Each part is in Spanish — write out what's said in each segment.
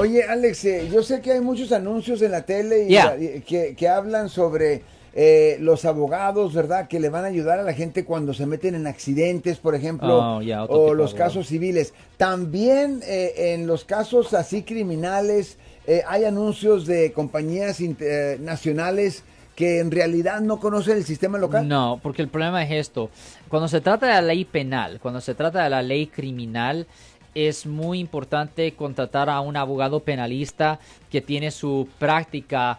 Oye, Alex, eh, yo sé que hay muchos anuncios en la tele y, Yeah. y- que, que hablan sobre eh, los abogados, ¿verdad? Que le van a ayudar a la gente cuando se meten en accidentes, por ejemplo, Oh, o los casos civiles. También eh, en los casos así criminales eh, hay anuncios de compañías inter- nacionales que en realidad no conocen el sistema local. No, porque el problema es esto. Cuando se trata de la ley penal, cuando se trata de la ley criminal, es muy importante contratar a un abogado penalista que tiene su práctica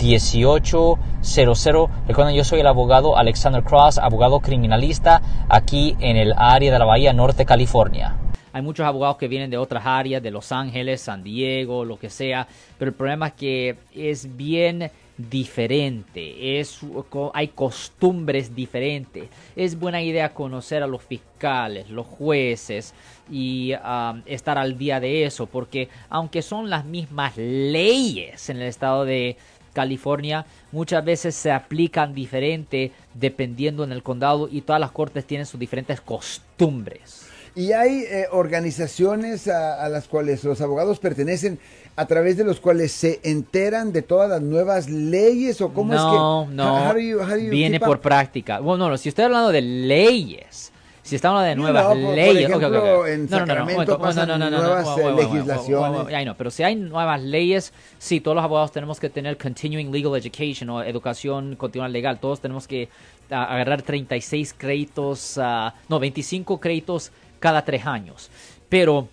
1-800-530-1800. Recuerden, yo soy el abogado Alexander Cross, abogado criminalista aquí en el área de la Bahía Norte, California. Hay muchos abogados que vienen de otras áreas, de Los Ángeles, San Diego, lo que sea, pero el problema es que es bien diferente, es, hay costumbres diferentes. Es buena idea conocer a los fiscales, los jueces y estar al día de eso, porque aunque son las mismas leyes en el estado de California, muchas veces se aplican diferente dependiendo en el condado y todas las cortes tienen sus diferentes costumbres. Y hay eh, organizaciones a, a las cuales los abogados pertenecen, a través de los cuales se enteran de todas las nuevas leyes o cómo no, es que no, viene por práctica. Bueno, no, si estoy hablando de leyes, si estamos hablando de No, nuevas por- por leyes, ok, ejemplo, ok. en no, no, no, no, Sacramento no, no, no, no, nuevas, no, eh, legislaciones. ay, no, pero si hay nuevas leyes, sí, todos los abogados tenemos que tener continuing legal education o educación continual legal. Todos tenemos que ah, agarrar 36 créditos, ah, no, 25 créditos cada tres años. Pero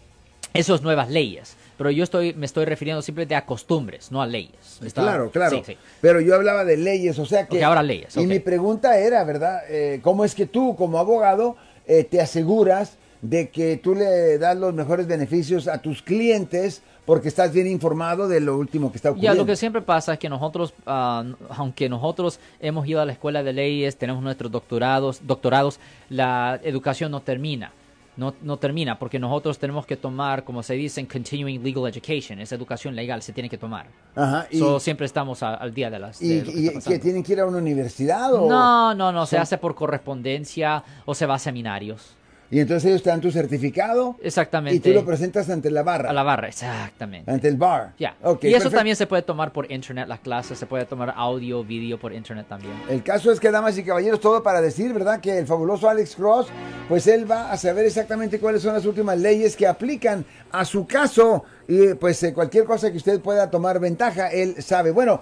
eso es nuevas leyes. Pero yo estoy, me estoy refiriendo simplemente a costumbres, no a leyes. Está- Claro, claro. Sí, sí. Pero yo hablaba de leyes, o sea que... Ok, ahora leyes, Y ok. mi pregunta era, ¿verdad? Eh, ¿Cómo es que tú, como abogado, eh, te aseguras de que tú le das los mejores beneficios a tus clientes porque estás bien informado de lo último que está Ya, ocurriendo? lo que siempre pasa es que nosotros, ah, aunque nosotros hemos ido a la escuela de leyes, tenemos nuestros doctorados, doctorados, la educación no termina. No, no termina porque nosotros tenemos que tomar, como se dice, en continuing legal education, esa educación legal se tiene que tomar. Ajá, y, So, siempre estamos a- al día de las. y- de que y- tienen que ir a una universidad o... No, no, no, se hace por correspondencia o se va a seminarios. Y entonces ellos te dan tu certificado Exactamente. y tú lo presentas ante la barra, A la barra, exactamente. ante el bar. Ya. Ok, y eso perfecto. también se puede tomar por internet, las clases, se puede tomar audio, vídeo por internet también. El caso es que, damas y caballeros, todo para decir, ¿verdad? Que el fabuloso Alex Cross, pues él va a saber exactamente cuáles son las últimas leyes que aplican a su caso. Y pues eh, cualquier cosa que usted pueda tomar ventaja, él sabe. Bueno,